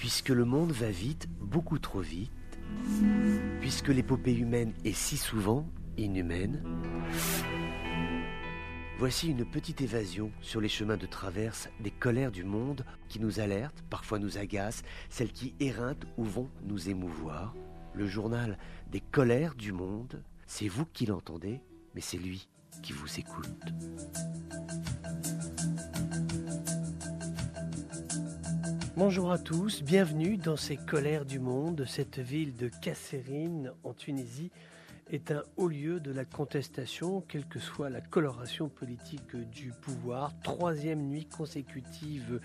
Puisque le monde va vite, beaucoup trop vite, puisque l'épopée humaine est si souvent inhumaine, voici une petite évasion sur les chemins de traverse des colères du monde qui nous alertent, parfois nous agacent, celles qui éreintent ou vont nous émouvoir. Le journal des colères du monde, c'est vous qui l'entendez, mais c'est lui qui vous écoute. Bonjour à tous, bienvenue dans ces colères du monde. Cette ville de Kasserine en Tunisie est un haut lieu de la contestation, quelle que soit la coloration politique du pouvoir. Troisième nuit consécutive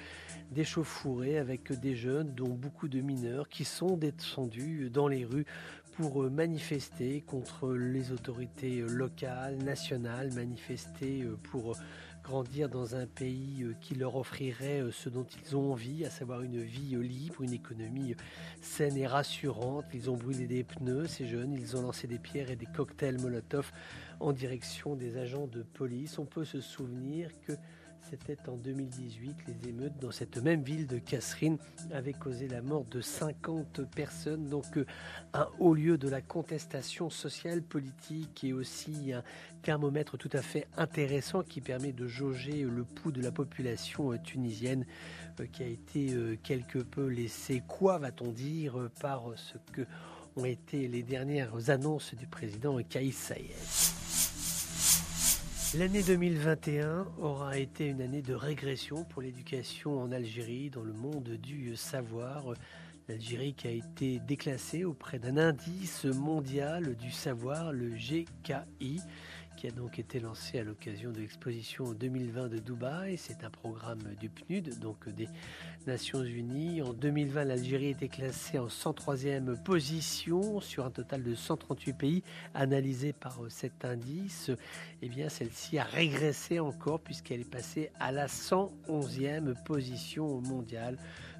d'échauffourée avec des jeunes, dont beaucoup de mineurs, qui sont descendus dans les rues pour manifester contre les autorités locales, nationales, manifester pour grandir dans un pays euh, qui leur offrirait euh, ce dont ils ont envie, à savoir une vie euh, libre, une économie saine et rassurante. Ils ont brûlé des pneus, ces jeunes, ils ont lancé des pierres et des cocktails Molotov en direction des agents de police. On peut se souvenir que c'était en 2018, les émeutes dans cette même ville de Kasserine avaient causé la mort de 50 personnes. Donc euh, un haut lieu de la contestation sociale, politique et aussi un thermomètre tout à fait intéressant qui permet de jauger le pouls de la population euh, tunisienne euh, qui a été quelque peu laissée, quoi va-t-on dire, par ce que ont été les dernières annonces du président Kaïs Saïed. L'année 2021 aura été une année de régression pour l'éducation en Algérie dans le monde du savoir. L'Algérie qui a été déclassée auprès d'un indice mondial du savoir, le GKI qui a donc été lancé à l'occasion de l'exposition 2020 de Dubaï. C'est un programme du PNUD, donc des Nations Unies. En 2020, l'Algérie était classée en 103e position sur un total de 138 pays analysés par cet indice. Eh bien, celle-ci a régressé encore puisqu'elle est passée à la 111e position mondiale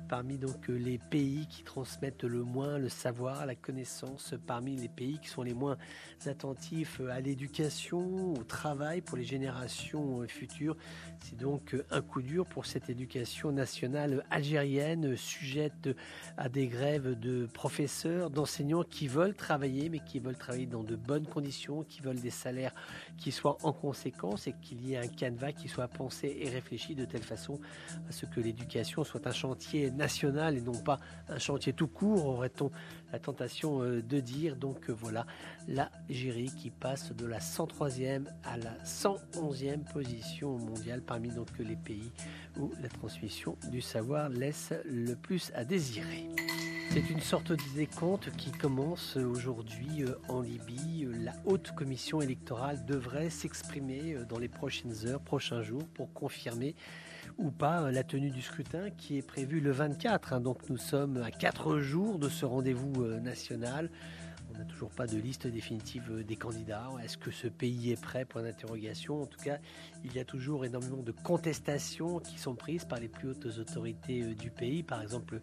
parmi donc les pays qui transmettent le moins le savoir, la connaissance, parmi les pays qui sont les moins attentifs à l'éducation, au travail pour les générations futures. C'est donc un coup dur pour cette éducation nationale algérienne sujette à des grèves de professeurs, d'enseignants qui veulent travailler mais qui veulent travailler dans de bonnes conditions, qui veulent des salaires qui soient en conséquence et qu'il y ait un canevas qui soit pensé et réfléchi de telle façon à ce que l'éducation soit un chantier national et non pas un chantier tout court, aurait-on la tentation euh, de dire. Donc euh, voilà, l'Algérie qui passe de la 103e à la 111e position mondiale parmi les pays où la transmission du savoir laisse le plus à désirer. C'est une sorte de décompte qui commence aujourd'hui euh, en Libye. La haute commission électorale devrait s'exprimer dans les prochaines heures, prochains jours, pour confirmer ou pas euh, la tenue du scrutin qui est prévue le 24. Hein. donc nous sommes à 4 jours de ce rendez-vous euh, national. On n'a toujours pas de liste définitive euh, des candidats. Est-ce que ce pays est prêt? Point d'interrogation. En tout cas, il y a toujours énormément de contestations qui sont prises par les plus hautes autorités du pays. Par exemple,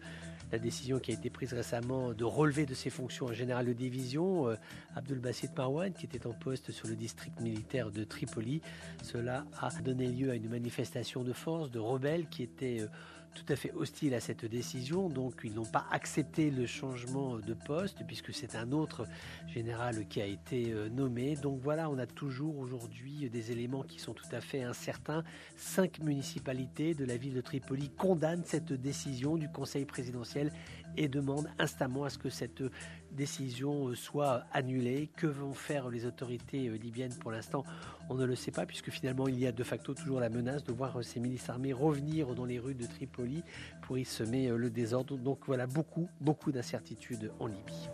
la décision qui a été prise récemment de relever de ses fonctions un général de division, euh, Abdul Bassit Marwan, qui était en poste sur le district militaire de Tripoli. Cela a donné lieu à une manifestation de force de rebelles qui étaient euh, tout à fait hostiles à cette décision, donc ils n'ont pas accepté le changement de poste puisque c'est un autre général qui a été euh, nommé. Donc voilà, on a toujours aujourd'hui des éléments qui sont tout à fait incertains. Cinq municipalités de la ville de Tripoli condamnent cette décision du Conseil présidentiel et demandent instamment à ce que cette décision euh, soit annulée. Que vont faire les autorités euh, libyennes pour l'instant? On ne le sait pas puisque finalement il y a de facto toujours la menace de voir ces milices armées revenir dans les rues de Tripoli pour y semer euh, le désordre. Donc voilà beaucoup, beaucoup d'incertitudes en Libye.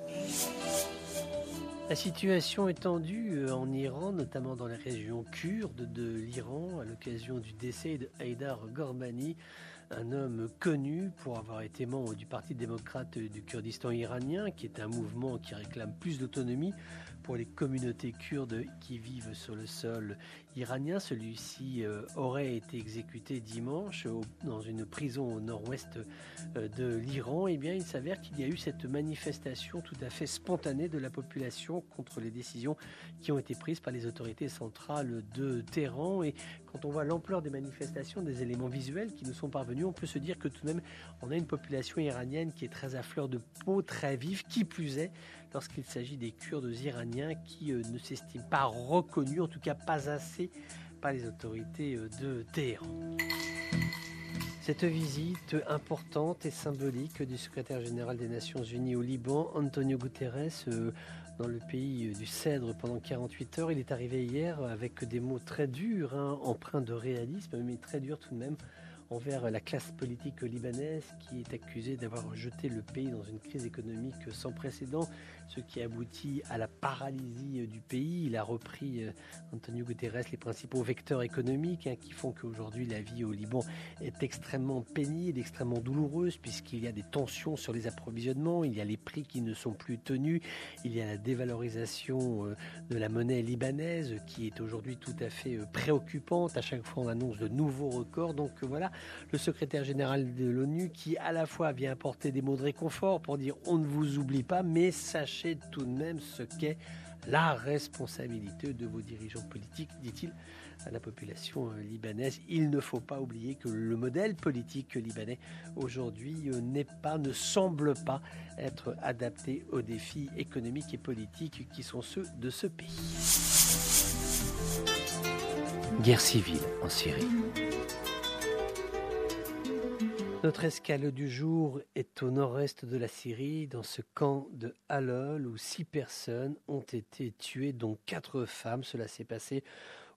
La situation est tendue en Iran, notamment dans les régions kurdes de l'Iran, à l'occasion du décès de Haïdar Gormani, un homme connu pour avoir été membre du Parti démocrate du Kurdistan iranien, qui est un mouvement qui réclame plus d'autonomie pour les communautés kurdes qui vivent sur le sol iranien. Celui-ci euh, aurait été exécuté dimanche dans une prison au nord-ouest euh, de l'Iran. Eh bien, il s'avère qu'il y a eu cette manifestation tout à fait spontanée de la population contre les décisions qui ont été prises par les autorités centrales de Téhéran. Et quand on voit l'ampleur des manifestations, des éléments visuels qui nous sont parvenus, on peut se dire que tout de même, on a une population iranienne qui est très à fleur de peau, très vive, qui plus est lorsqu'il s'agit des Kurdes iraniens qui euh, ne s'estiment pas reconnus, en tout cas pas assez par les autorités euh, de Téhéran. Cette visite importante et symbolique du secrétaire général des Nations Unies au Liban, Antonio Guterres, euh, dans le pays du Cèdre pendant 48 heures. Il est arrivé hier avec des mots très durs, hein, empreints de réalisme, mais très durs tout de même envers la classe politique libanaise qui est accusée d'avoir jeté le pays dans une crise économique sans précédent, ce qui aboutit à la paralysie du pays. Il a repris, euh, Antonio Guterres, les principaux vecteurs économiques hein, qui font qu'aujourd'hui la vie au Liban est extrêmement pénible, extrêmement douloureuse, puisqu'il y a des tensions sur les approvisionnements, il y a les prix qui ne sont plus tenus, il y a la dévalorisation euh, de la monnaie libanaise qui est aujourd'hui tout à fait euh, préoccupante. À chaque fois, on annonce de nouveaux records. Donc voilà, le secrétaire général de l'ONU qui à la fois vient apporter des mots de réconfort pour dire on ne vous oublie pas, mais sachez tout de même ce qu'est la responsabilité de vos dirigeants politiques, dit-il à la population euh, libanaise. Il ne faut pas oublier que le modèle politique libanais aujourd'hui euh, n'est pas, ne semble pas être adapté aux défis économiques et politiques qui sont ceux de ce pays. Guerre civile en Syrie. Notre escale du jour est au nord-est de la Syrie, dans ce camp de Halol, où six personnes ont été tuées, dont quatre femmes. Cela s'est passé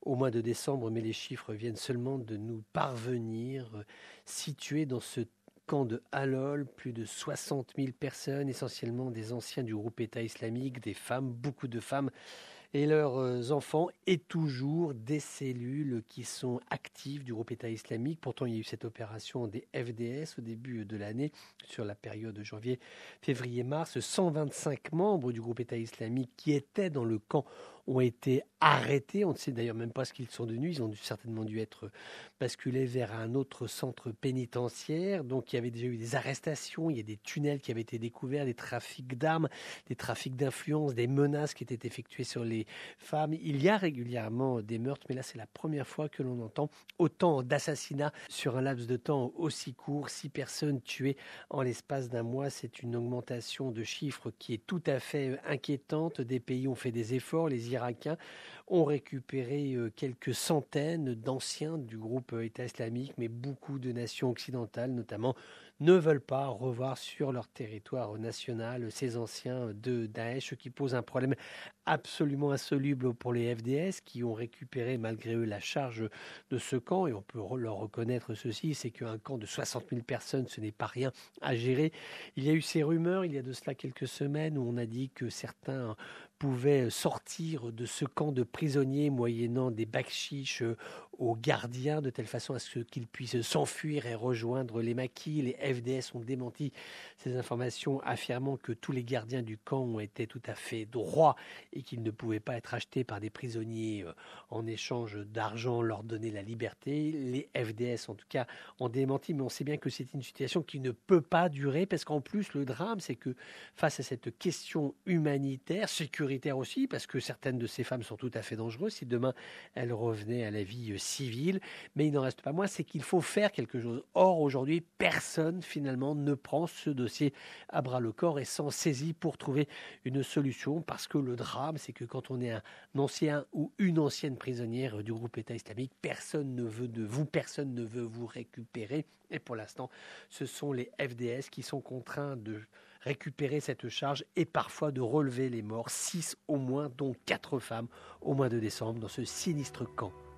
au mois de décembre, mais les chiffres viennent seulement de nous parvenir. Situés dans ce camp de Halol, plus de 60 000 personnes, essentiellement des anciens du groupe État islamique, des femmes, beaucoup de femmes et leurs euh, enfants, et toujours des cellules qui sont actives du groupe État islamique. Pourtant, il y a eu cette opération des FDS au début de l'année, sur la période de janvier, février, mars. 125 membres du groupe État islamique qui étaient dans le camp ont été arrêtés. On ne sait d'ailleurs même pas ce qu'ils sont devenus. Ils ont certainement dû être basculés vers un autre centre pénitentiaire. Donc il y avait déjà eu des arrestations, il y a des tunnels qui avaient été découverts, des trafics d'armes, des trafics d'influence, des menaces qui étaient effectuées sur les femmes. Il y a régulièrement des meurtres, mais là c'est la première fois que l'on entend autant d'assassinats sur un laps de temps aussi court. Six personnes tuées en l'espace d'un mois, c'est une augmentation de chiffres qui est tout à fait inquiétante. Des pays ont fait des efforts, Ont récupéré euh, quelques centaines d'anciens du groupe euh, État islamique, mais beaucoup de nations occidentales, notamment, ne veulent pas revoir sur leur territoire national ces anciens de Daesh, ce qui pose un problème absolument insoluble pour les FDS qui ont récupéré malgré eux la charge de ce camp. Et on peut leur reconnaître ceci, c'est qu'un camp de 60 000 personnes, ce n'est pas rien à gérer. Il y a eu ces rumeurs, il y a de cela quelques semaines, où on a dit que certains pouvaient sortir de ce camp de prisonniers moyennant des bakchiches euh, aux gardiens de telle façon à ce qu'ils puissent s'enfuir et rejoindre les maquis. Les FDS ont démenti ces informations affirmant que tous les gardiens du camp été tout à fait droits et qu'ils ne pouvaient pas être achetés par des prisonniers euh, en échange d'argent, leur donner la liberté. Les FDS en tout cas ont démenti, mais on sait bien que c'est une situation qui ne peut pas durer parce qu'en plus le drame c'est que face à cette question humanitaire, sécuritaire, aussi, parce que certaines de ces femmes sont tout à fait dangereuses si demain elles revenaient à la vie euh, Mais il n'en reste pas moins, c'est qu'il faut faire quelque chose. Or, aujourd'hui, personne finalement ne prend ce dossier à bras le corps et s'en saisit pour trouver une solution, parce que le drame, c'est que quand on est un ancien ou une ancienne prisonnière du groupe État islamique, personne ne veut de vous, personne ne veut vous récupérer. Et pour l'instant, ce sont les FDS qui sont contraints de récupérer cette charge et parfois de relever les morts, six au moins, dont quatre femmes, au mois de décembre, dans ce sinistre camp,